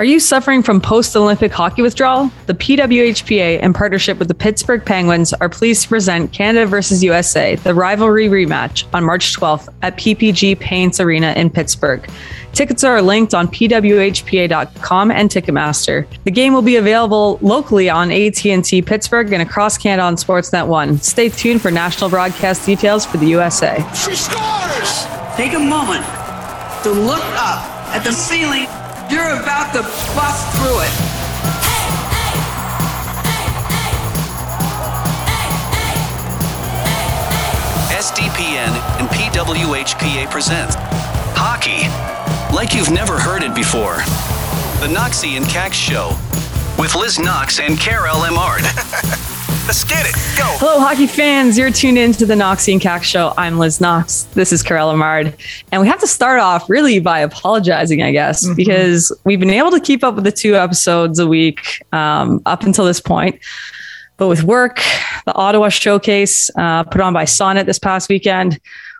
Are you suffering from post Olympic hockey withdrawal? The PWHPA, in partnership with the Pittsburgh Penguins, are pleased to present Canada versus USA, the rivalry rematch, on March 12th at PPG Paints Arena in Pittsburgh. Tickets are linked on pwhpa.com and Ticketmaster. The game will be available locally on AT&T Pittsburgh and across Canada on Sportsnet 1. Stay tuned for national broadcast details for the USA. She scores! Take a moment to look up at the ceiling you're about to bust through it. SDPN and PWHPA present Hockey like you've never heard it before. The Knoxy and Kax Show with Liz Knox and Karell Emard. Let's get it. Go. Hello, hockey fans. You're tuned in to the Knoxy and Kax Show. I'm Liz Knox. This is Karell Emard. And we have to start off really by apologizing, I guess, mm-hmm. because we've been able to keep up with the two episodes a week um, up until this point. But with work, the Ottawa showcase uh, put on by Sonnet this past weekend,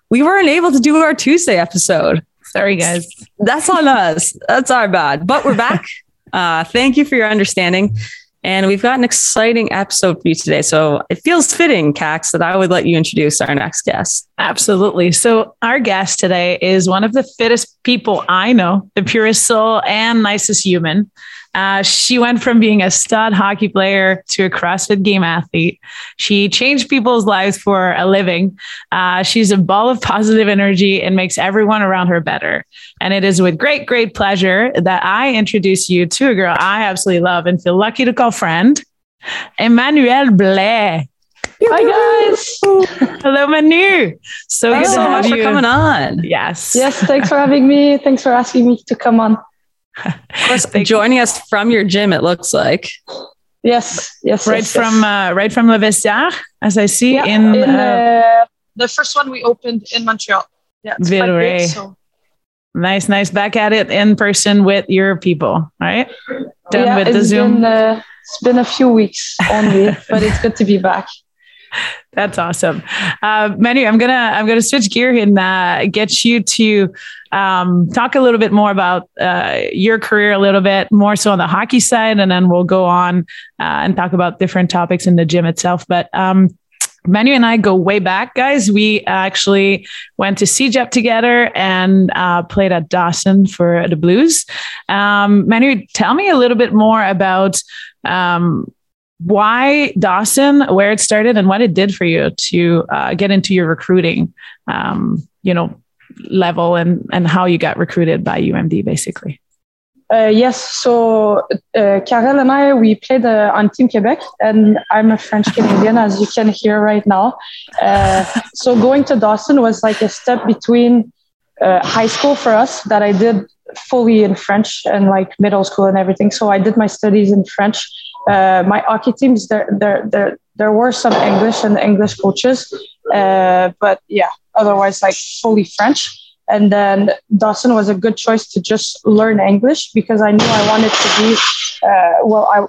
we weren't able to do our Tuesday episode. Sorry, guys. That's on us. That's our bad. But we're back. Uh, thank you for your understanding. And we've got an exciting episode for you today. So it feels fitting, Kax, that I would let you introduce our next guest. Absolutely. So our guest today is one of the fittest people I know, the purest soul and nicest human. Uh, she went from being a stud hockey player to a CrossFit game athlete. She changed people's lives for a living. Uh, she's a ball of positive energy and makes everyone around her better. And it is with great, great pleasure that I introduce you to a girl I absolutely love and feel lucky to call friend, Emmanuelle Blais. Hi guys. Hello, Manu. So Thanks good so much you. for coming on. Yes. Yes. Thanks for having me. Thanks for asking me to come on. joining us from your gym, it looks like. Yes, yes, right yes, from yes. Uh, right from Le Vestiaire, as I see yeah, in, in uh, uh, the first one we opened in Montreal. Yeah, it's quite big, so. Nice, nice. Back at it in person with your people, right? Done yeah, with it's the Zoom. Been, uh, it's been a few weeks only, but it's good to be back. That's awesome, uh, Manu. I'm gonna I'm gonna switch gear and uh, get you to um, talk a little bit more about uh, your career, a little bit more so on the hockey side, and then we'll go on uh, and talk about different topics in the gym itself. But um, Manu and I go way back, guys. We actually went to CEGEP together and uh, played at Dawson for the Blues. Um, Manu, tell me a little bit more about um, why Dawson, where it started, and what it did for you to uh, get into your recruiting, um, you know, level, and and how you got recruited by UMD, basically. Uh, yes, so uh, Karell and I, we played uh, on Team Quebec, and I'm a French Canadian, as you can hear right now. Uh, so going to Dawson was like a step between uh, high school for us that I did fully in French and like middle school and everything. So I did my studies in French. Uh, my hockey teams, there, there, there, there were some English and English coaches, but yeah, otherwise like fully French. And then Dawson was a good choice to just learn English because I knew I wanted to be, uh, well, I,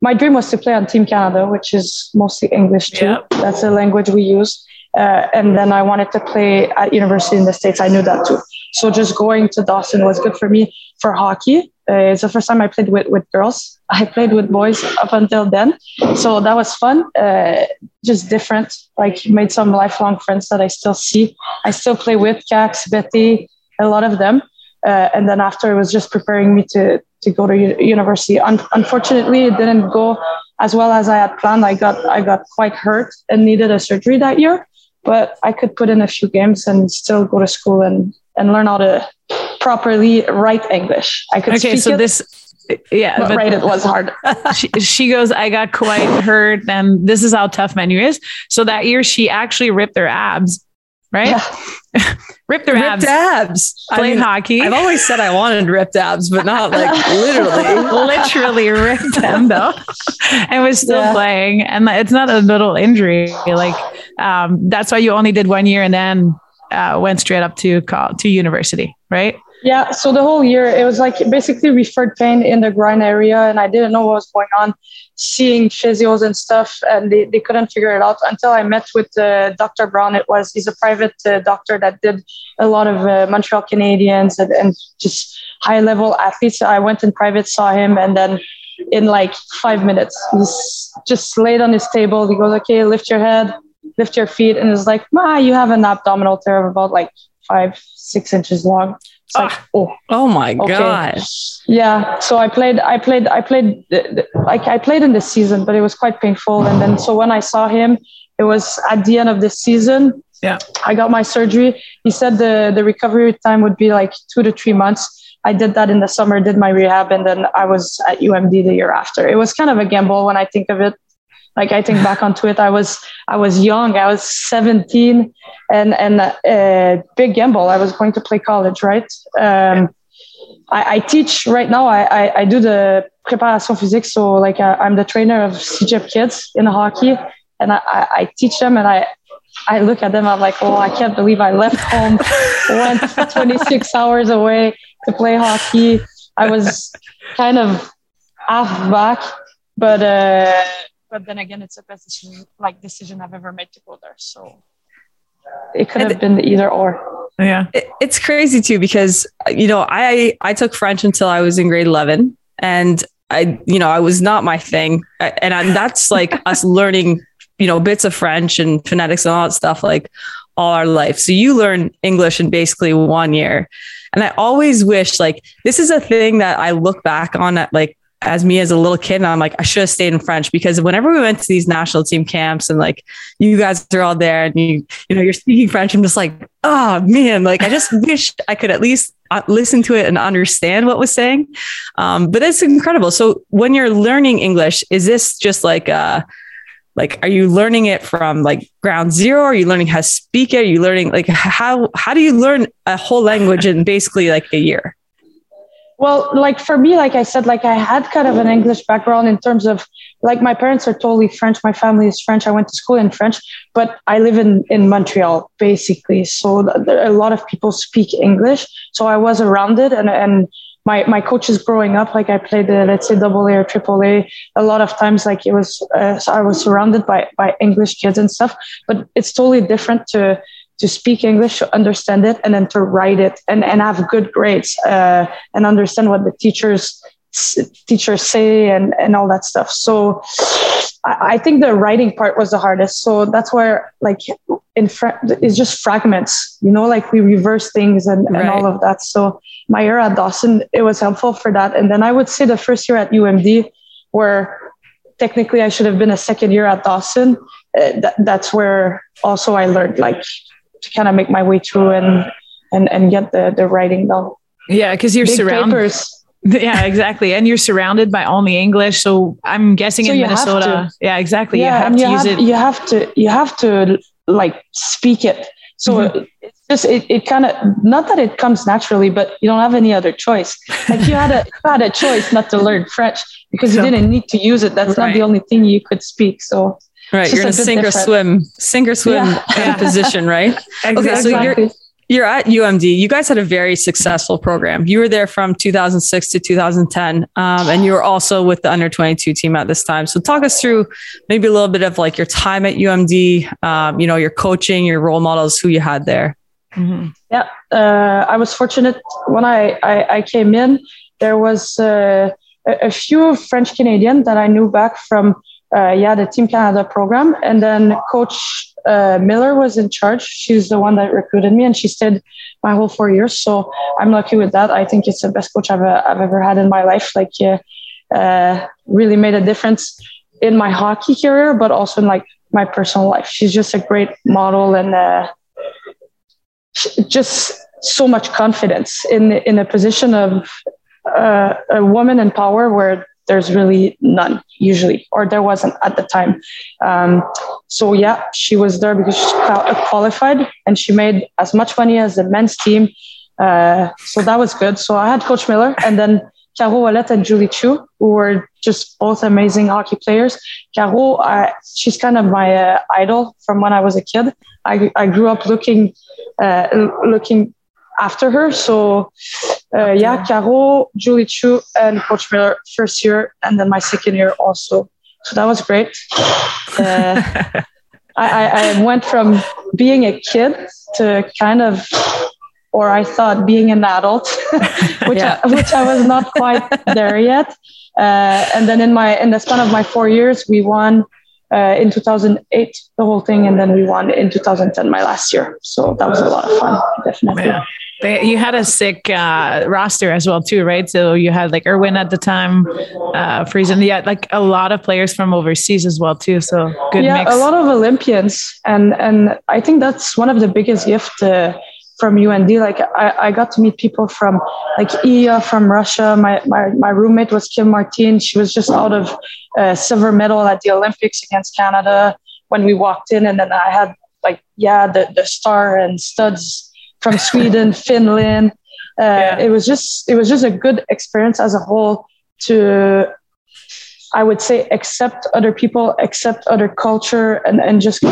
my dream was to play on Team Canada, which is mostly English too. Yep. That's the language we use. Uh, and then I wanted to play at university in the States. I knew that too. So just going to Dawson was good for me for hockey. Uh, it's the first time I played with, with girls. I played with boys up until then. So that was fun. Uh, just different. Like made some lifelong friends that I still see. I still play with Kax, Betty, a lot of them. Uh, and then after it was just preparing me to, to go to u- university. Un- unfortunately, it didn't go as well as I had planned. I got, I got quite hurt and needed a surgery that year, but I could put in a few games and still go to school and, and learn how to properly write English. I could Okay, speak so it, this, yeah, but, write it was hard. she, she goes, I got quite hurt, and this is how tough Manu is. So that year, she actually ripped her abs, right? Yeah. ripped her abs, Ripped abs. I played mean, hockey. I've always said I wanted ripped abs, but not like literally. literally ripped them though and was still Yeah. playing and it's not a little injury like um, that's why you only did one year and then uh, went straight up to to university right Yeah, so the whole year it was like basically referred pain in the groin area, and I didn't know what was going on. Seeing physios and stuff, and they, they couldn't figure it out until I met with uh, Dr. Brown. It was he's a private uh, doctor that did a lot of uh, Montreal Canadiens and, and just high level athletes. I went in private, saw him, and then in like five minutes, he's just laid on his table. He goes, "Okay, lift your head, lift your feet," and it's like, "Ma, you have an abdominal tear of about like five, six inches long." It's like, ah. oh, Oh my Okay. god. yeah. So I played, I played, I played, like I played in the season, but it was quite painful. And then, so when I saw him, it was at the end of the season. Yeah. I got my surgery. He said the the recovery time would be like two to three months. I did that in the summer, did my rehab, and then I was at UMD the year after. It was kind of a gamble when I think of it. Like I think back onto it, I was I was young. I was 17, and and uh, big gamble. I was going to play college, right? Um, I, I teach right now. I, I, I do the préparation physique. So like I, I'm the trainer of CEGEP kids in hockey, and I, I, I teach them. And I I look at them. I'm like, oh, I can't believe I left home, went 26 hours away to play hockey. I was kind of half back, but uh, but then again, it's the best decision, like decision I've ever made to go there. So it could have been either or. Yeah. It- it's crazy too because you know I I took French until I was in grade eleven, and I you know I was not my thing, and I, that's like us learning you know bits of French and phonetics and all that stuff like all our life. So you learn English in basically one year, and I always wish like this is a thing that I look back on at like as me as a little kid and I'm like I should have stayed in French because whenever we went to these national team camps and like you guys are all there and you you know you're speaking French I'm just like oh man like I just wish I could at least uh, listen to it and understand what was saying. Um, but it's incredible. So when you're learning English is this just like uh like are you learning it from like ground zero? Are you learning how to speak it? Are you learning like how how do you learn a whole language in basically like a year Well, like for me, like I said, like I had kind of an English background in terms of like my parents are totally French. My family is French. I went to school in French, but I live in, in Montreal basically. So a lot of people speak English. So I was around it and, and my, my coaches growing up, like I played the, let's say double A or triple A a lot of times, like it was, uh, I was surrounded by, by English kids and stuff, but it's totally different to, to speak English, to understand it, and then to write it and, and have good grades uh, and understand what the teachers teachers say and, and all that stuff. So I, I think the writing part was the hardest. So that's where like in fra- it's just fragments, you know, like we reverse things and, and all of that. So my year at Dawson, it was helpful for that. And then I would say the first year at UMD, where technically I should have been a second year at Dawson. Uh, that, that's where also I learned like to kind of make my way through and and and get the the writing down. Yeah. Cause you're Big surrounded. papers. Yeah, exactly. And you're surrounded by only English. So I'm guessing So in Minnesota. Yeah, exactly. Yeah, you have and to you use have, it. you have to you have to like speak it. So Mm-hmm. it's just it, it kind of not that it comes naturally, but you don't have any other choice. Like you had a you had a choice not to learn French because you So- didn't need to use it. That's not the only thing you could speak. So right you're in a just a bit sink or swim sink or swim Yeah. kind of position right Okay, so you're- Exactly. you're at UMD. You guys had a very successful program. You were there from 2006 to 2010, um, and you were also with the under 22 team at this time. So talk us through maybe a little bit of like your time at UMD. Um, you know, your coaching, your role models, who you had there. Mhm. Yeah, uh, I was fortunate when I, I, I came in. There was uh, a, a few French Canadian that I knew back from uh, yeah the Team Canada program, and then Coach uh, Miller was in charge. She's the one that recruited me, and she stayed my whole four years. So I'm lucky with that. I think it's the best coach I've, uh, I've ever had in my life. Like, uh, really made a difference in my hockey career, but also in like my personal life. She's just a great model and. Uh, just so much confidence in in a position of uh, a woman in power where there's really none usually or there wasn't at the time um, so yeah she was there because she qualified and she made as much money as the men's team uh, so that was good so i had coach miller and then Caro Ouellette and Julie Chu, who were just both amazing hockey players. Caro, she's kind of my uh, idol from when I was a kid. I, I grew up looking uh, looking after her. So uh, yeah, Caro, Julie Chu, and Coach Miller first year, and then my second year also. So that was great. Uh, I, I went from being a kid to kind of, or I thought being an adult, which Yeah. I, which I was not quite there yet. Uh, and then in my in the span of my four years, we won uh, in 2008 the whole thing, and then we won in 2010 my last year. So that was a lot of fun, definitely. They, you had a sick uh, roster as well too, right? So you had like Irwin at the time, uh, Friesen. Yeah, like a lot of players from overseas as well too. So good yeah, mix. a lot of Olympians, and and I think that's one of the biggest gifts uh, from UMD. Like I, I got to meet people from like Iya from Russia. My my my roommate was Kim Martin. She was just out of uh, silver medal at the Olympics against Canada when we walked in, and then I had like yeah the the star and studs from Sweden, Finland. Uh, Yeah. It was just it was just a good experience as a whole to I would say accept other people, accept other culture, and and just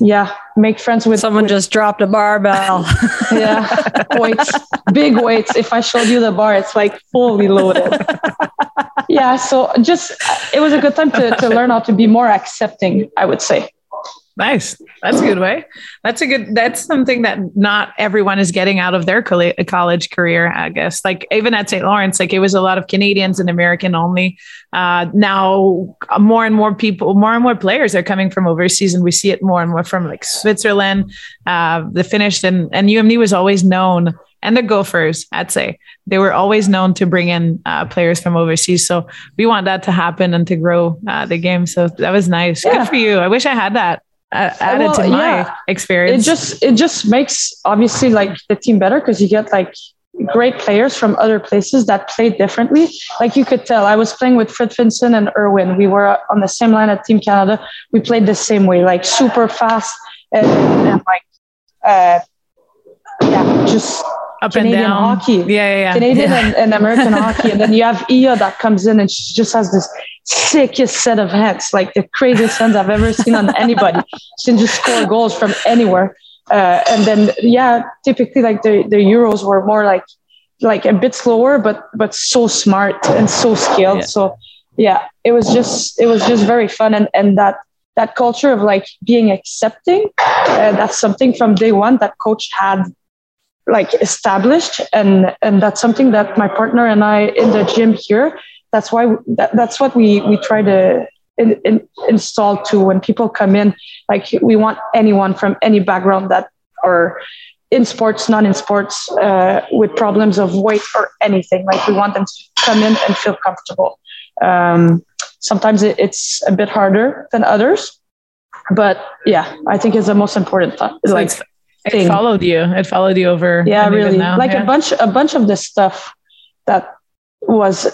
yeah, make friends with Someone with- just dropped a barbell. yeah weights, big weights. If I showed you the bar, it's like fully loaded. yeah, so just it was a good time to to learn how to be more accepting. I would say. Nice. That's a good way. That's a good, that's something that not everyone is getting out of their colle- college career, I guess. Like even at St. Lawrence, like it was a lot of Canadians and American only. Uh, now more and more people, more and more players are coming from overseas and we see it more and more from like Switzerland, uh, the Finnish and, and UMD was always known and the Gophers, I'd say they were always known to bring in uh, players from overseas. So we want that to happen and to grow uh, the game. So that was nice. Yeah. Good for you. I wish I had that uh, added Well, to my yeah. it just it just makes obviously like the team better because you get like great players from other places that play differently. Like you could tell, I was playing with Fred Finson and Irwin. We were on the same line at Team Canada. We played the same way, like super fast and, and like uh, yeah, just up Canadian and down. hockey. Yeah, yeah, yeah. Canadian Yeah. and, and American hockey. And then you have Iya that comes in and she just has this sickest set of hands, like the craziest hands I've ever seen on anybody. She can just score goals from anywhere. Uh, and then, yeah, typically like the, the Euros were more like, like a bit slower, but, but so smart and so skilled. Yeah. So yeah, it was just, it was just very fun. And, and that, that culture of like being accepting, uh, that's something from day one that coach had like established. And and that's something that my partner and I in the gym here that's why that, that's what we we try to in, in, install to when people come in. Like we want anyone from any background that are in sports not in sports uh, with problems of weight or anything. Like we want them to come in and feel comfortable. Um, sometimes it, it's a bit harder than others but yeah i think it's the most important th- So like it's- it followed you. It followed you over. yeah really now, like yeah. a bunch a bunch of the stuff that was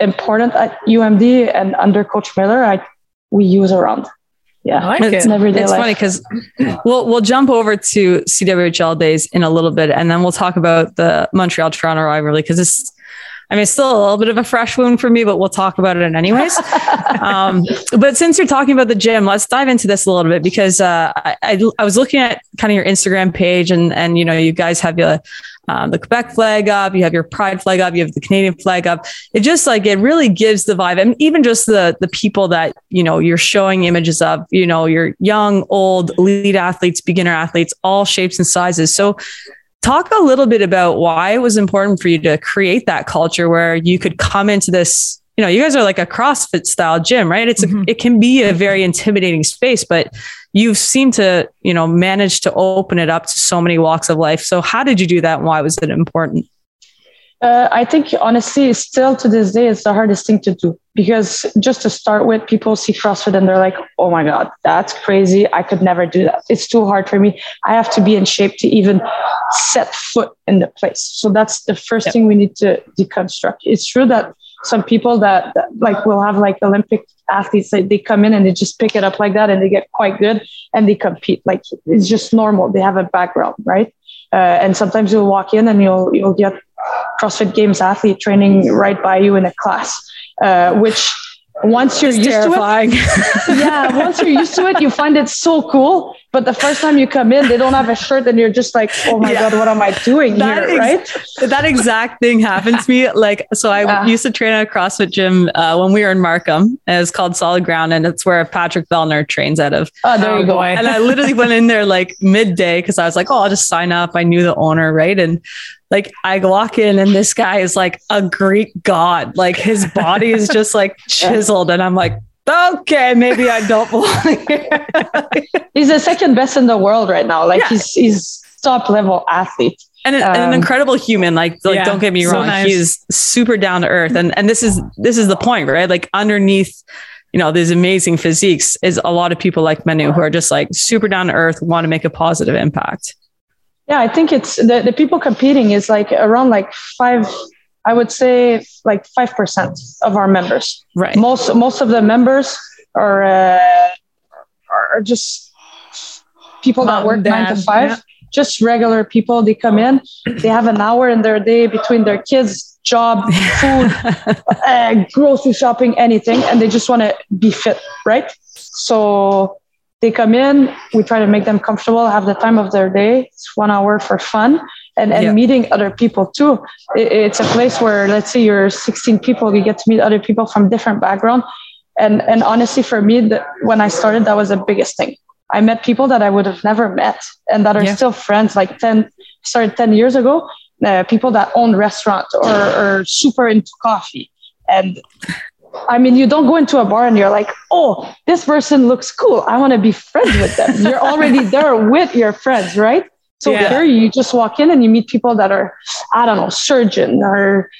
important at umd and under coach miller i we use around yeah I like It's- it. everyday It's life. funny because we'll we'll jump over to CWHL days in a little bit, and then we'll talk about the Montreal Toronto rivalry because it's. I mean, it's still a little bit of a fresh wound for me, but we'll talk about it anyways. um, but since you're talking about the gym, let's dive into this a little bit because uh, I, I, I was looking at kind of your Instagram page, and and you know, you guys have your um, the Quebec flag up, you have your Pride flag up, you have the Canadian flag up. It just like it really gives the vibe, and even just the the people that you know you're showing images of, you know, you're young, old, elite athletes, beginner athletes, all shapes and sizes. So talk a little bit about why it was important for you to create that culture where you could come into this you know you guys are like a crossfit style gym right? It's Mhm. a, it can be a very intimidating space but you've seemed to you know manage to open it up to so many walks of life. So how did you do that and why was it important Uh, I think honestly, still to this day, it's the hardest thing to do because just to start with, people see CrossFit and they're like, "Oh my god, that's crazy! I could never do that. It's too hard for me. I have to be in shape to even set foot in the place." So that's the first thing we need to deconstruct. It's true that some people that, that like will have like Olympic athletes, they, they come in and they just pick it up like that and they get quite good and they compete. Like it's just normal. They have a background, right? Uh, and sometimes you'll walk in and you'll you'll get CrossFit Games athlete training right by you in a class, uh, which once you're used to it, yeah, once you're used to it, you find it so cool. But the first time you come in, they don't have a shirt, and you're just like, "Oh my Yeah. god, what am I doing That here?" ex- right? that exact thing happened to me. Like, so I Yeah. used to train at a CrossFit gym uh, when we were in Markham. And it's called Solid Ground, and it's where Patrick Vellner trains out of. Oh, there Oh, you go. And I literally went in there like midday because I was like, oh, I'll just sign up. I knew the owner, right? And like I walk in, and this guy is like a Greek god. Like his body is just like chiseled, and I'm like. Okay, maybe I don't belong here. He's the second best in the world right now. Like Yeah. he's he's top level athlete. and an, and an Um, incredible human like like yeah, don't get me so wrong nice. he's super down to earth and and this is this is the point right like underneath you know these amazing physiques is a lot of people like Manu who are just like super down to earth want to make a positive impact Yeah, I think it's the, the people competing is like around like five. I would say like five percent of our members. right Most most of the members are uh, are just people Mom, that work nine to five. yeah. Just regular people. They come in. They have an hour in their day between their kids, job, food, uh, grocery shopping, anything, and they just want to be fit, right? So they come in, we try to make them comfortable, have the time of their day. It's one hour for fun and, and Yeah. meeting other people too. It- it's a place where, let's say you're 16 people, you get to meet other people from different background. And, and honestly, for me, the, when I started, that was the biggest thing. I met people that I would have never met and that are Yeah. still friends. Like 10, started 10 years ago, uh, people that own restaurant or are super into coffee. And I mean, you don't go into a bar and you're like, oh, this person looks cool. I want to be friends with them. You're already there with your friends, right? So Yeah. here you just walk in and you meet people that are, I don't know, surgeon or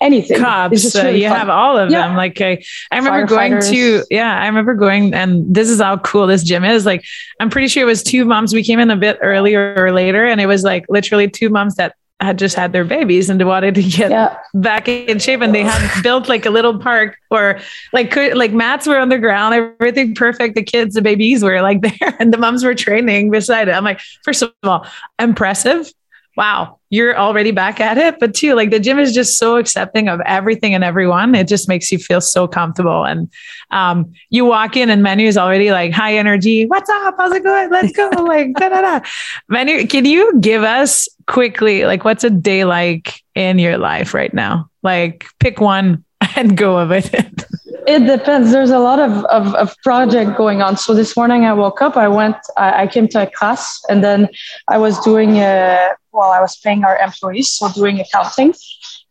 anything. Cops. just Uh, you fun. have all of Yeah. them. Like I, I remember going to, yeah, I remember going, and this is how cool this gym is. Like, I'm pretty sure it was two moms. We came in a bit earlier or later, and it was like literally two moms that had just had their babies and wanted to get yeah. back in shape and they had built like a little park or like could like mats were on the ground everything perfect the kids the babies were like there and the moms were training beside it i'm like first of all impressive wow you're already back at it. But too, like the gym is just so accepting of everything and everyone. It just makes you feel so comfortable. And um you walk in and Manu is already like high energy what's up? How's it going? Let's go like da da da. Manu can you give us quickly like what's a day like in your life right now? Like pick one and go with it It depends. There's a lot of, of, of project going on. So this morning I woke up, I went, I, I came to a class and then I was doing, uh, well, I was paying our employees, so doing accounting.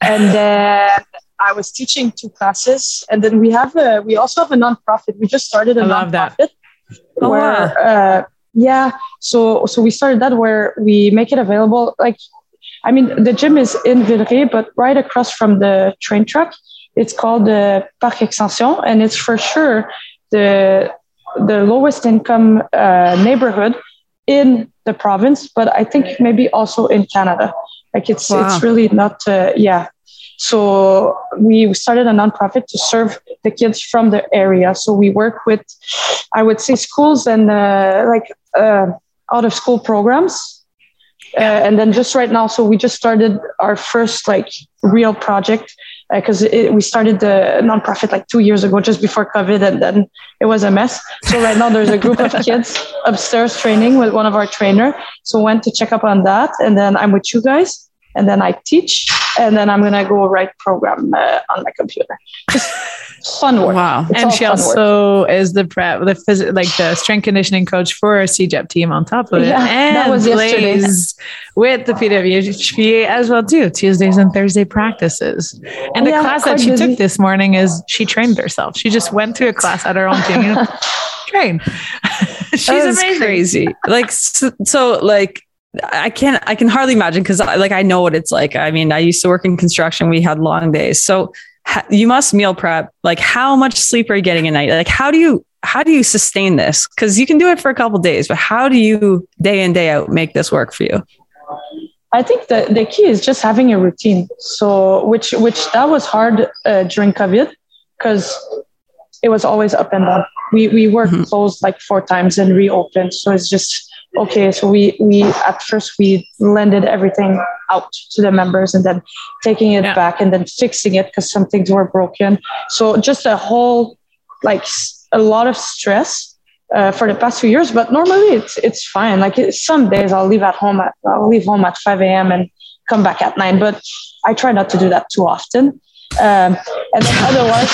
And then I was teaching two classes. And then we have a, we also have a nonprofit. We just started a I love that. Oh, where, uh, yeah. So, so we started that where we make it available. Like, I mean, the gym is in Villeray, but right across from the train track, it's called the Parc Extension, and it's for sure the the lowest income uh, neighborhood in the province, but I think maybe also in Canada. Like it's Wow. it's really not uh, yeah. So we started a nonprofit to serve the kids from the area. So we work with, I would say, schools and uh, like uh, out of school programs. Uh, and then just right now, so we just started our first like real project Uh, because we started the nonprofit like two years ago, just before COVID, and then it was a mess. So right now there's a group of kids upstairs training with one of our trainer. So went to check up on that, and then I'm with you guys, and then I teach, and then I'm gonna go write program uh, on my computer. Fun work. wow It's and she fun work. also is the prep the phys- like the strength conditioning coach for our CEGEP team on top of it Yeah, and that was yesterday. with the PWHPA as well too Tuesdays and Thursday practices and the Yeah, class that she busy. took this morning is she trained herself she just went to a class at her own team train she's amazing crazy like so, so like I can't I can hardly imagine because I, like I know what it's like. I mean, I used to work in construction. We had long days. So ha- you must meal prep. Like how much sleep are you getting a night? Like how do you how do you sustain this? Because you can do it for a couple days, but how do you day in day out make this work for you? I think the, the key is just having a routine. So, which which that was hard uh, during COVID because it was always up and down. We we were Mhm. closed like four times and reopened. So it's just okay. So we we at first we lended everything out to the members and then taking it Yeah. back and then fixing it because some things were broken. So just a whole like a lot of stress uh, for the past few years. But normally it's it's fine. Like it, some days I'll leave at home at I'll leave home at 5 a.m. and come back at nine. But I try not to do that too often. Um, and then otherwise,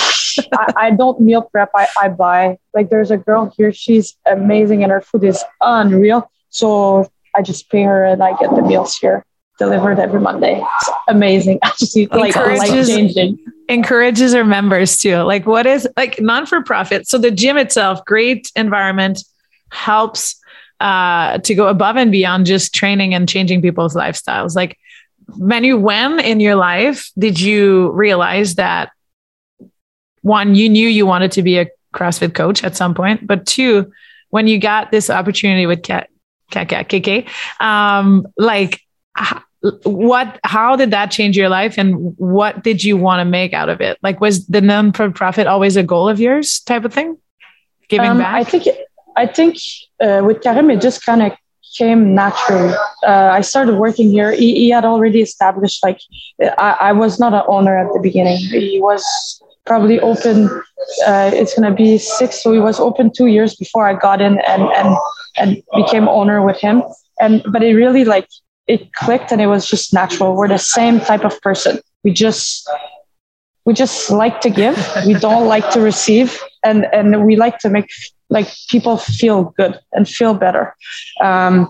I, I, don't meal prep. I, I buy. Like there's a girl here. She's amazing, and her food is unreal. So I just pay her, and I get the meals here delivered every Monday. It's amazing. I just like life changing. Encourages our members too. Like what is like non for profit? So the gym itself, great environment, helps uh, to go above and beyond just training and changing people's lifestyles. Like Manu, when in your life did you realize that one, you knew you wanted to be a CrossFit coach at some point, but two, when you got this opportunity with Kat, Kat, KK, um, like what, how did that change your life and what did you want to make out of it? Like, was the non-profit always a goal of yours type of thing? Giving um, back? I think, I think uh, with Karim, it just kind of came naturally. Uh, I started working here. He, he had already established, like, I, I, was not an owner at the beginning. He was probably open. Uh, it's to be six. So he was open two years before I got in and, and, and became owner with him. And, but it really like, it clicked and it was just natural. We're the same type of person. We just, we just like to give. We don't like to receive. And, and we like to make like people feel good and feel better. Um,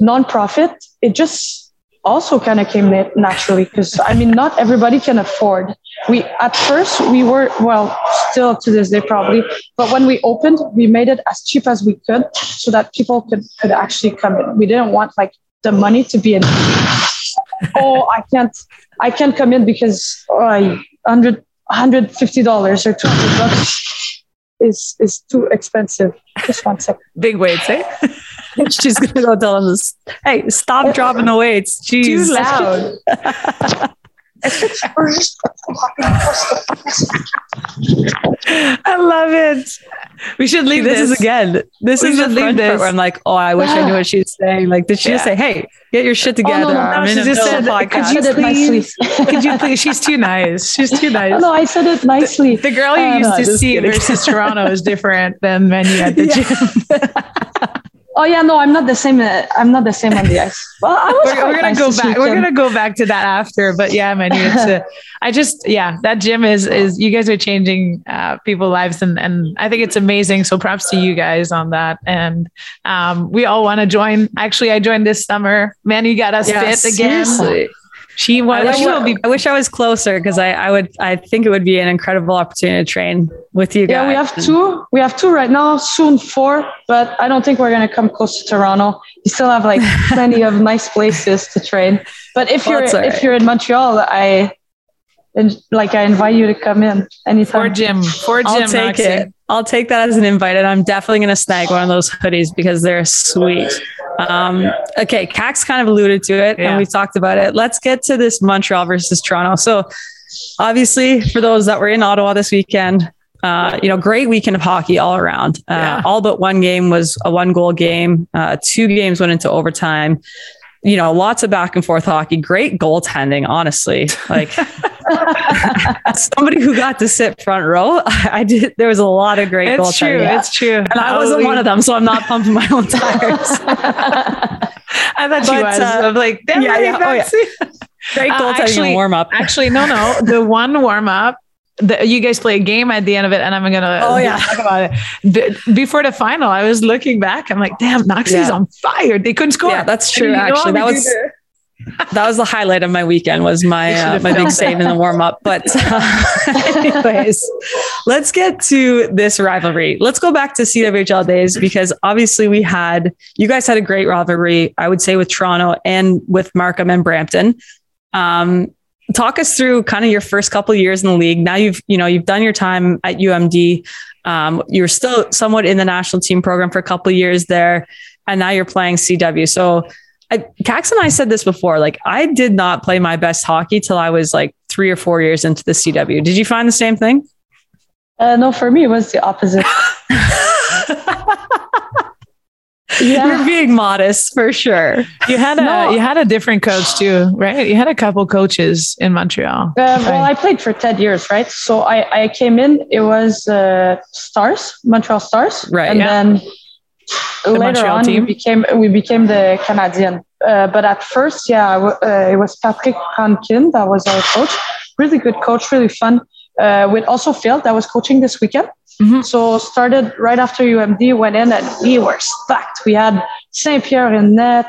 nonprofit, it just also kind of came naturally because I mean, not everybody can afford. We at first we were well, still to this day probably, but when we opened, we made it as cheap as we could so that people could could actually come in. We didn't want like the money to be in. oh, I can't, I can't come in because oh, 100 $150 or 200 bucks is is too expensive. Just one second. Big weights, eh? She's gonna go tell him this. Hey, stop dropping the weights. Jeez. Too loud. I love it. We should leave this. This is again. This we is the front part where I'm like, oh, I wish I knew what she was saying. Like, did she yeah. just say, "Hey, get your shit together"? Oh, no, no, no, she just said, "Could you please? could you please?" She's too nice. She's too nice. Oh, no, I said it nicely. The, the girl you uh, used to see kidding. versus Toronto is different than Manu at the gym. Oh yeah, no, I'm not the same. Uh, I'm not the same on the ice. Well, we're, we're, gonna nice go back. We're gonna go back to that after. But yeah, man, it's a, I just yeah, that gym is is you guys are changing uh, people's lives, and and I think it's amazing. So props to you guys on that. And um, we all want to join. Actually, I joined this summer. Man, you got us yeah, fit again. Seriously. She was. I wish, I, be, I, wish I was closer because I, I would. I think it would be an incredible opportunity to train with you guys. Yeah, we have two. We have two right now. Soon four, but I don't think we're gonna come close to Toronto. You still have like plenty of nice places to train. But if well, you're right. if you're in Montreal, I and like I invite you to come in anytime. For gym, for gym, I'll take Knoxy. it. I'll take that as an invite, and I'm definitely gonna snag one of those hoodies because they're sweet. Um, okay, Kax kind of alluded to it, yeah. and we talked about it. Let's get to this Montreal versus Toronto. So, obviously, for those that were in Ottawa this weekend, uh, you know, great weekend of hockey all around. Uh, yeah. All but one game was a one goal game. Uh, two games went into overtime. You know, lots of back and forth hockey. Great goaltending, honestly. Like somebody who got to sit front row, I did. There was a lot of great it's. True, it's true. And I wasn't one of them, so I'm not pumping my own tires. I thought you was. Uh, I'm like, yeah, yeah, oh, yeah. Great goaltending uh, actually, warm up. Actually, no, no. The one warm up the, you guys play a game at the end of it, and I'm gonna oh yeah talk about it. before the final, I was looking back. I'm like, damn, Knoxy's yeah. on fire. They couldn't score. Yeah, that's true. Actually, that was that was the highlight of my weekend. Was my uh, my big save in the warm up. But uh, anyways, let's get to this rivalry. Let's go back to CWHL days because obviously we had you guys had a great rivalry. I would say with Toronto and with Markham and Brampton. Um, talk us through kind of your first couple years in the league. Now you've, you know, you've done your time at UMD. Um, you're still somewhat in the national team program for a couple years there, and now you're playing CW. So, I, Kax and I said this before. Like, I did not play my best hockey till I was like three or four years into the CW. Did you find the same thing? Uh, no, for me, it was the opposite. Yeah. You're being modest for sure. You had a No. you had a different coach too, right? You had a couple coaches in Montreal. Uh, well, I played for 10 years, right? So I, I came in, it was uh, Stars, Montreal Stars. Right, And yeah. then later Montreal on, team. we became, we became the Canadian. Uh, but at first, yeah, uh, it was Patrick Rankin that was our coach. Really good coach, really fun. Uh, with also Phil that was coaching this weekend. Mhm. So started right after UMD, went in and we were stacked. We had Saint Pierre in net,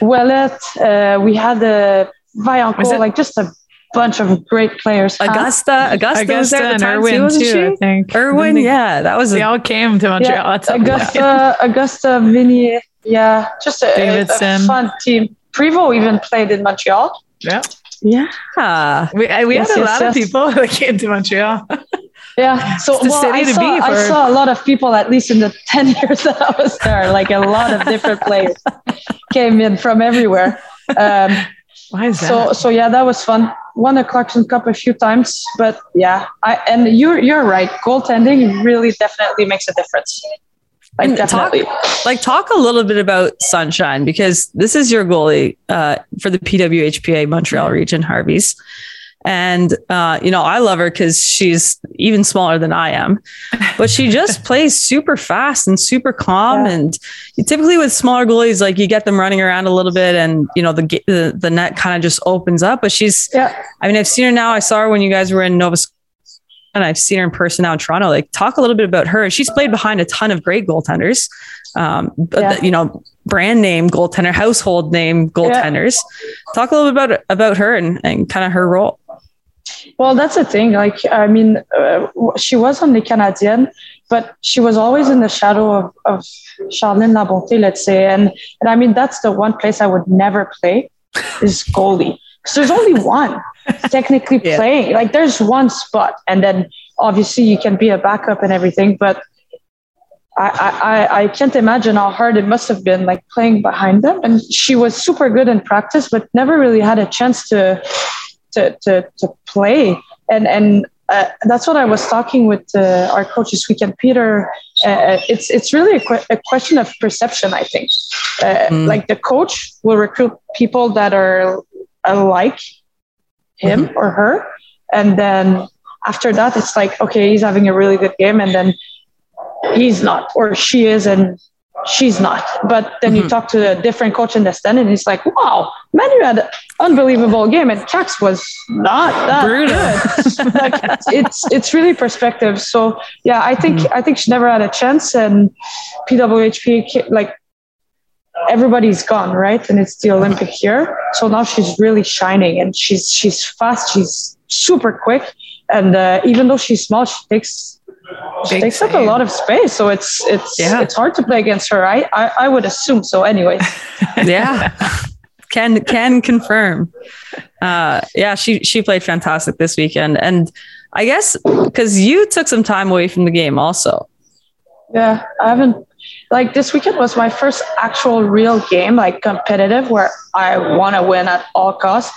Ouellette, uh, we had uh, Was Vaillancourt, like just a bunch of great players. Huh? Agosta, Agosta, was there at and the time Irwin too, wasn't too, I think. Irwin, They- yeah, that was They a, all came to Montreal. Yeah, That's a- Agosta, Agosta, Vinny, yeah, just a, a, Davidson. a fun team. Prevo even played in Montreal. Yeah. yeah. We, I- we Yes, had a yes, lot of people that came to Montreal. Yeah, so the well, city I, to saw, be I saw a lot of people, at least in the 10 years that I was there, like a lot of different players came in from everywhere. Um, Why is that? so, so yeah, that was fun. Won the Clarkson Cup a few times, but yeah, I, and you're, you're right. Goaltending really definitely makes a difference. Like And talk- definitely. like talk a little bit about Sunshine because this is your goalie uh, for the PWHPA Montreal region, Harvey's. And uh, you know, I love her because she's even smaller than I am, but she just plays super fast and super calm. Yeah. And typically with smaller goalies, like you get them running around a little bit, and you know the the, the net kind of just opens up. But she's, Yeah. I mean, I've seen her now. I saw her when you guys were in Nova Scotia, and I've seen her in person now in Toronto. Like, talk a little bit about her. She's played behind a ton of great goaltenders, um, but Yeah. you know, brand name goaltender, household name goaltenders. Talk a little bit about about her and, and kind of her role. Well, that's the thing. Like, I mean, uh, she was on the Canadian, but she was always in the shadow of, of Charline Labonté, let's say. And, and I mean, that's the one place I would never play is goalie. Because there's only one technically Yeah. playing. Like, there's one spot. And then obviously you can be a backup and everything. But I, I, I- I can't imagine how hard it must have been, like playing behind them. And she was super good in practice, but never really had a chance to to to, to play. And and uh, that's what I was talking with uh, our coach this weekend, Peter. Uh, it's it's really a, que- a question of perception, I think. Uh, Mm. Like the coach will recruit people that are alike him or her, and then after that, it's like okay, he's having a really good game, and then he's not, or she is, and she's not. But then you Mhm. talk to a different coach in the stand, and he's like, "Wow, man, you had unbelievable game," and Kax was not that Brutal. good. like it's it's really perspective. So yeah, I think I think she never had a chance, and PWHP like everybody's gone, right? And it's the Olympic year, so now she's really shining, and she's she's fast, she's super quick, and uh, even though she's small, she takes she Big takes up a lot of space. So it's it's Yeah. it's hard to play against her. I I, I would assume so. Anyway, yeah can can confirm uh yeah she she played fantastic this weekend and i guess because you took some time away from the game also yeah, I haven't. Like this weekend was my first actual real game, like competitive, where I want to win at all costs.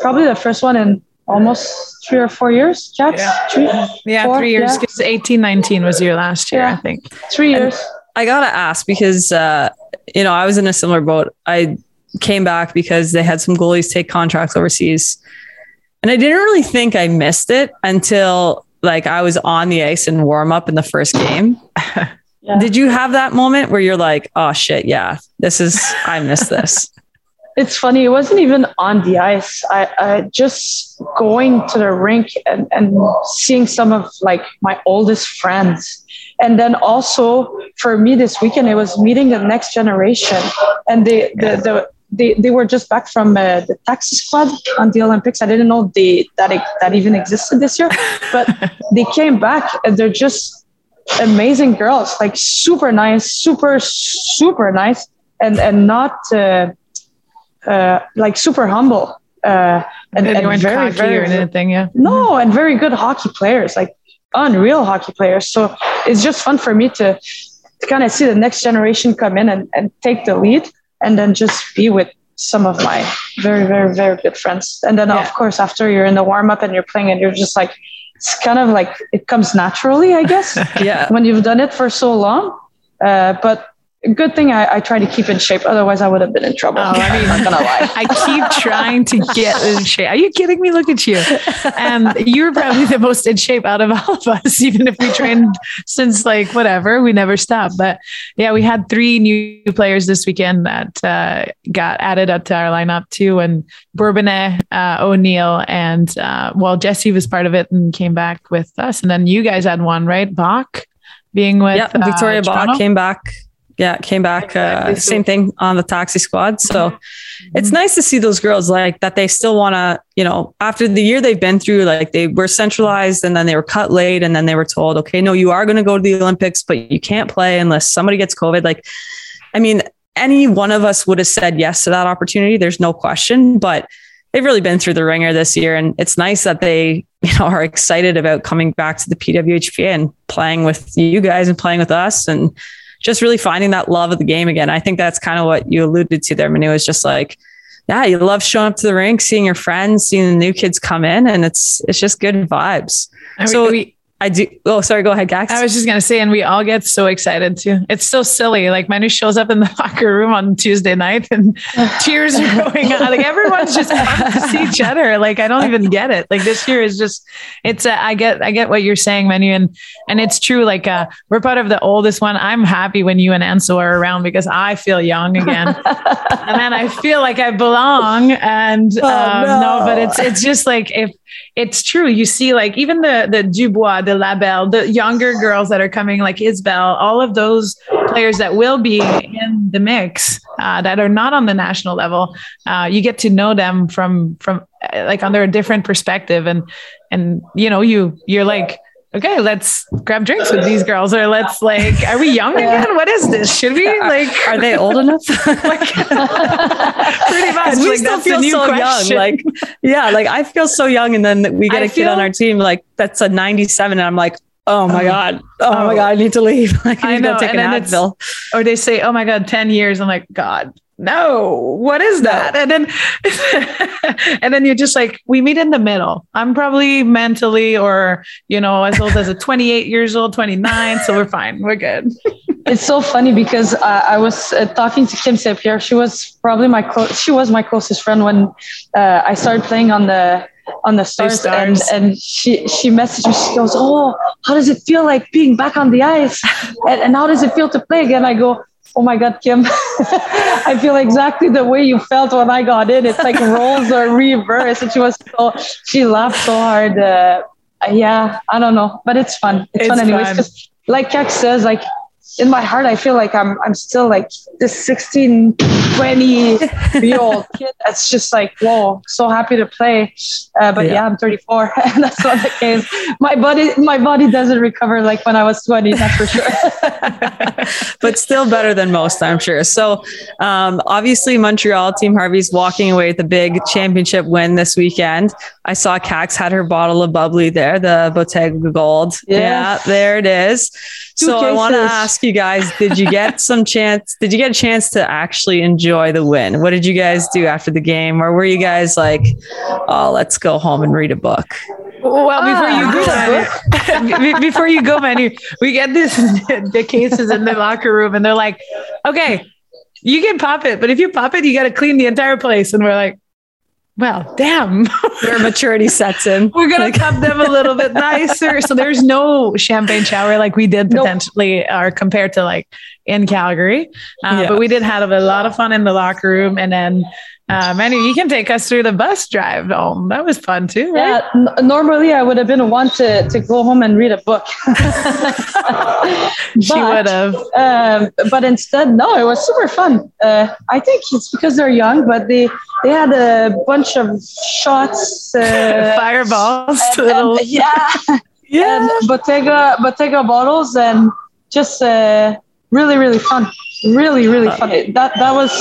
Probably the first one in almost three or four years. Jax, Yeah. three, Yeah, Four, three years. yeah. Because 18, 19 was your last year, I think. three years. i gotta ask because uh you know i was in a similar boat i came back because they had some goalies take contracts overseas and i didn't really think i missed it until like i was on the ice in warm up in the first game Yeah. did you have that moment where you're like oh shit yeah this is i missed this It's funny. It wasn't even on the ice. I, I just going to the rink and, and seeing some of like my oldest friends. And then also for me this weekend, it was meeting the next generation. And they, the, the, they, they were just back from uh, the taxi squad on the Olympics. I didn't know they, that, it, that even existed this year, but they came back and they're just amazing girls, like super nice, super, super nice. And, and not, uh, uh, like super humble uh, and, And, and weren't very, very, or anything, yeah. no, and very good hockey players, like unreal hockey players. So it's just fun for me to, to kind of see the next generation come in and, and take the lead and then just be with some of my very, very, very good friends. And then, Yeah. of course, after you're in the warm up and you're playing and you're just like, it's kind of like it comes naturally, I guess yeah when you've done it for so long. Uh, but good thing I, I try to keep in shape. Otherwise, I would have been in trouble. Oh, I mean, I'm not gonna lie. I keep trying to get in shape. Are you kidding me? Look at you. And you're probably the most in shape out of all of us, even if we trained since like whatever, we never stopped. But yeah, we had three new players this weekend that uh, got added up to our lineup too. And Bourbonnais, uh, O'Neill, and uh, well, Jesse was part of it and came back with us. And then you guys had one, right? Bach being with Yep, Victoria uh, Bach Toronto? came back. Yeah, came back. Exactly. Uh, same thing on the taxi squad. So Mm-hmm. it's nice to see those girls like that. They still want to, you know, after the year they've been through, like they were centralized and then they were cut late and then they were told, okay, no, you are going to go to the Olympics, but you can't play unless somebody gets COVID. Like, I mean, any one of us would have said yes to that opportunity. There's no question, but they've really been through the ringer this year. And it's nice that they, you know, are excited about coming back to the PWHPA and playing with you guys and playing with us and just really finding that love of the game again. I think that's kind of what you alluded to there, Manu, is just like, yeah, you love showing up to the rink, seeing your friends, seeing the new kids come in, and it's it's just good vibes. So- we, I do. Oh, sorry. Go ahead, Kax. I was just gonna say, and we all get so excited too. It's so silly. Like Manu shows up in the locker room on Tuesday night, and tears are going on. Like everyone's just to see each other. Like I don't even get it. Like this year is just. It's. Uh, I get. I get what you're saying, Manu, and and it's true. Like uh, we're part of the oldest one. I'm happy when you and Ansel are around because I feel young again, and then I feel like I belong. And Oh, um, no. no. but it's it's just like if it's true. You see, like even the the Dubois, the Labelle, the younger girls that are coming, like Isabel, all of those players that will be in the mix uh, that are not on the national level. Uh, you get to know them from from uh, like under a different perspective, and and you know you you're like. Okay, let's grab drinks with these girls, or let's like, are we young again? What is this? Should we like? Are they old enough? like, pretty much. we like, still feel so question. young. Like, yeah, like I feel so young, and then we get I a kid on our team like that's a 97, and I'm like, oh my Oh. god, oh, my Oh. god, I need to leave. Like, I I need to know, go take and an Advil. or they say, "Oh my God, ten years." I'm like, God, no, what is that? And then, and then you're just like, we meet in the middle. I'm probably mentally, or you know, as old as a 28 years old, 29, so we're fine, we're good. it's so funny because uh, I was uh, talking to Kim. Pierre. She was probably my clo- she was my closest friend when uh, I started playing on the on the stars, and and she she messaged me. She goes, "Oh, how does it feel like being back on the ice? And, and how does it feel to play again?" I go. Oh my God, Kim! I feel exactly the way you felt when I got in. It's like roles are reversed, and she was so she laughed so hard. Uh, yeah, I don't know, but it's fun. It's, It's fun anyways. fun. like Kax says, like in my heart, I feel like I'm I'm still like this 16, 20 year old kid. That's just like whoa, so happy to play. Uh, but yeah. Yeah. I'm 34, and that's not the case. My body my body doesn't recover like when I was 20. That's for sure. but still better than most, I'm sure. So, um, obviously, Montreal Team Harvey's walking away with a big championship win this weekend. I saw Kax had her bottle of bubbly there, the Bottega Gold. Yes. Yeah, there it is. Two so I want to ask you guys: Did you get some chance? Did you get a chance to actually enjoy the win? What did you guys do after the game, or were you guys like, "Oh, let's go home and read a book"? Well, before Ah, you go, Manu, be- before you go, Manu, we get this the cases in the locker room, and they're like, "Okay, you can pop it, but if you pop it, you got to clean the entire place." And we're like, "Well, damn, their maturity sets in. we're gonna Like- cup them a little bit nicer." So there's no champagne shower like we did Nope. potentially, or compared to like in Calgary. Uh, Yeah. But we did have a lot of fun in the locker room, and then. Uh, Manu, you can take us through the bus drive home. That was fun too, right? Yeah, n- normally I would have been one to, to go home and read a book. she But- would have. um, but instead, no, it was super fun. Uh, I think it's because they're young, but they they had a bunch of shots. Uh, fireballs and- and- yeah, and Bottega Bottega bottles, and just uh, really really fun, really really fun. It- That that was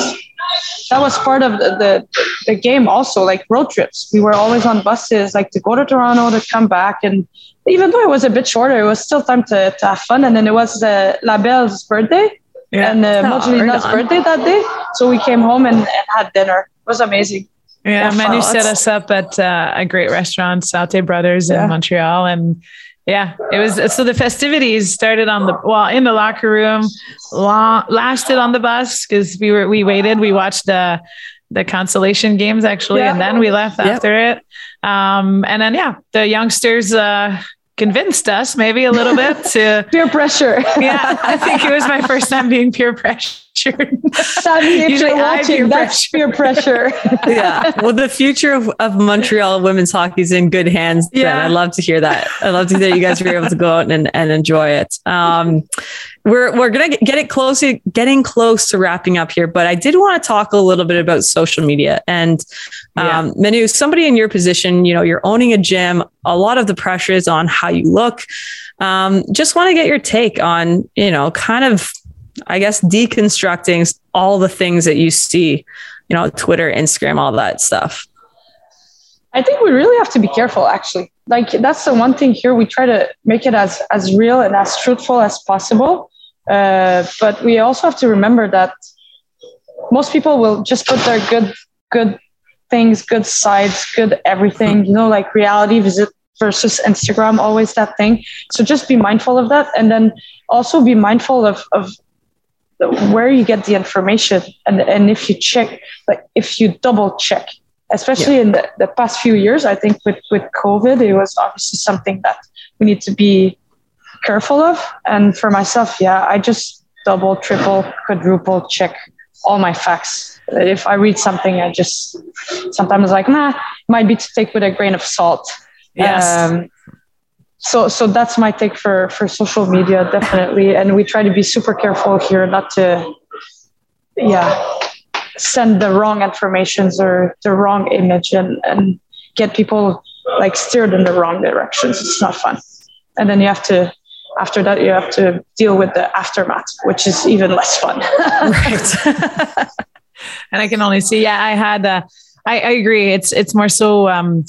that was part of the, the the game also, like road trips. We were always on buses, like to go to Toronto to come back, and even though it was a bit shorter, it was still time to, to have fun. And then it was uh, Labelle's birthday yeah. and uh, Oh, right birthday that day. So we came home and, and had dinner. It was amazing. yeah yeah, Manu set Let's- up at uh, a great restaurant Saute Brothers in Montreal and Yeah, it was. So the festivities started on the well in the locker room, long, lasted on the bus because we were we waited. We watched the the consolation games actually, yeah. and then we left yep. after it. Um, and then yeah, the youngsters uh, convinced us maybe a little bit to peer pressure. yeah, I think it was my first time being peer pressured. Sammy, if you're watching, peer that's peer pressure. yeah. Well, the future of, of Montreal women's hockey is in good hands. Yeah. I'd love to hear that. I'd love to hear that you guys were able to go out and, and enjoy it. Um, we're we're gonna get it close to getting close to wrapping up here but i did want to talk a little bit about social media and um, yeah. manu somebody in your position you know you're owning a gym a lot of the pressure is on how you look um, just want to get your take on you know kind of i guess deconstructing all the things that you see you know twitter instagram all that stuff i think we really have to be careful actually like that's the one thing here we try to make it as as real and as truthful as possible uh, but we also have to remember that most people will just put their good, good things, good sides, good everything, you know, like reality visit versus Instagram, always that thing. So just be mindful of that. And then also be mindful of, of where you get the information. And, and if you check, like if you double check, especially yeah. in the, the past few years, I think with, with COVID, it was obviously something that we need to be careful of. And for myself, yeah, I just double, triple, quadruple check all my facts. If I read something, I just sometimes like, nah, might be to take with a grain of salt. Yes. Um, so, so that's my take for for social media, definitely. And we try to be super careful here, not to, yeah, send the wrong informations or the wrong image and and get people like steered in the wrong directions. It's not fun. And then you have to after that you have to deal with the aftermath which is even less fun right and i can only see yeah i had uh, I, I agree it's it's more so um,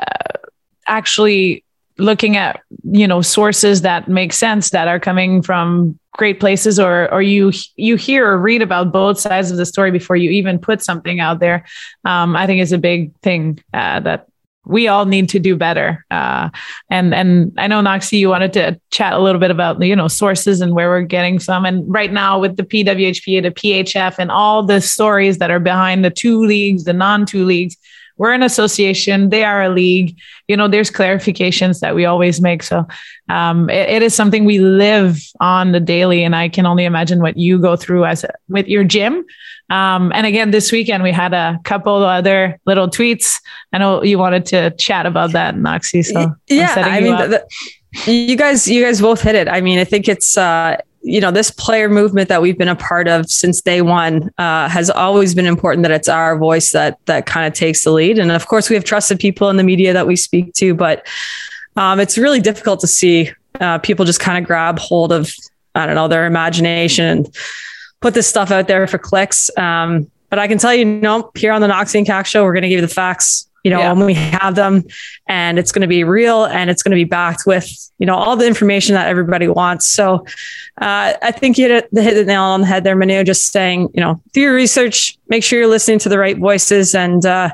uh, actually looking at you know sources that make sense that are coming from great places or or you you hear or read about both sides of the story before you even put something out there um, i think is a big thing uh, that we all need to do better. Uh, and and I know Knoxy, you wanted to chat a little bit about you know sources and where we're getting some. And right now with the PWHPA, the PHF, and all the stories that are behind the two leagues, the non-two leagues, we're an association. They are a league. You know there's clarifications that we always make. So um, it, it is something we live on the daily and i can only imagine what you go through as a, with your gym. Um, and again this weekend we had a couple other little tweets. I know you wanted to chat about that Knoxy so yeah i mean you guys you guys both hit it. I mean i think it's uh you know this player movement that we've been a part of since day one uh, has always been important that it's our voice that that kind of takes the lead. And of course we have trusted people in the media that we speak to but um, it's really difficult to see uh, people just kind of grab hold of i don't know their imagination and put this stuff out there for clicks. Um, but i can tell you, know here on the Knoxy and show we're going to give you the facts you know, yeah. when we have them and it's going to be real and it's going to be backed with, you know, all the information that everybody wants. So uh, I think you hit, the nail on the head there, Manu, just saying, you know, do your research, make sure you're listening to the right voices and, uh,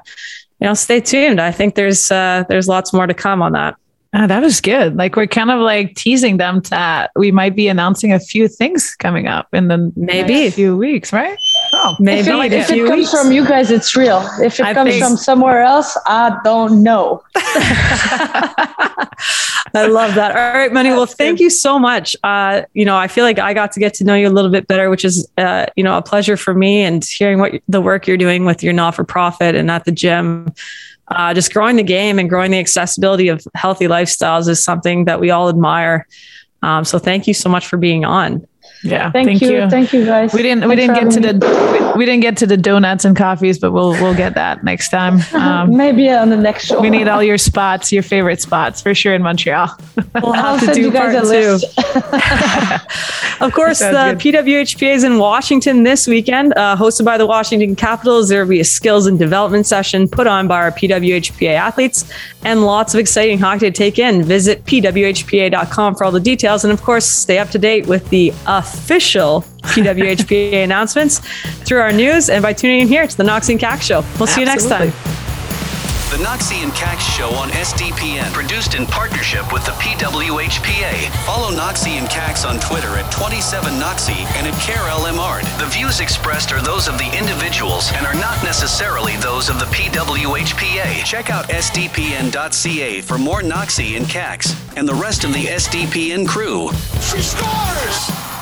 you know, stay tuned. I think there's, uh, there's lots more to come on that. Oh, that was good. Like we're kind of like teasing them that we might be announcing a few things coming up in the maybe a few weeks, right? Oh, maybe if it, if it comes weeks. from you guys, it's real. If it I comes from somewhere else, I don't know. I love that. All right, Manu. Well, thank you so much. Uh, you know, I feel like I got to get to know you a little bit better, which is, uh, you know, a pleasure for me. And hearing what the work you're doing with your not for profit and at the gym uh, just growing the game and growing the accessibility of healthy lifestyles is something that we all admire. Um, so thank you so much for being on. Yeah, thank, thank you. you. thank you, guys. We didn't Thanks we didn't get to the we, we, didn't get to the donuts and coffees, but we'll we'll get that next time. Um, Maybe on the next show. We need all your spots, your favorite spots for sure in Montreal. We'll have to do part two. of course, the good. PWHPA is in Washington this weekend, uh, hosted by the Washington Capitals. There will be a skills and development session put on by our PWHPA athletes, and lots of exciting hockey to take in. Visit pwhpa.com for all the details, and of course, stay up to date with the official PWHPA announcements through our news and by tuning in here to the Knoxy and Kax Show. We'll see Absolutely. you next time. The Knoxy and Kax Show on SDPN, produced in partnership with the PWHPA. Follow Knoxy and Kax on Twitter at 27Knoxy and at Karell Emard. The views expressed are those of the individuals and are not necessarily those of the PWHPA. Check out sdpn.ca for more Knoxy and Kax and the rest of the SDPN crew. She scores!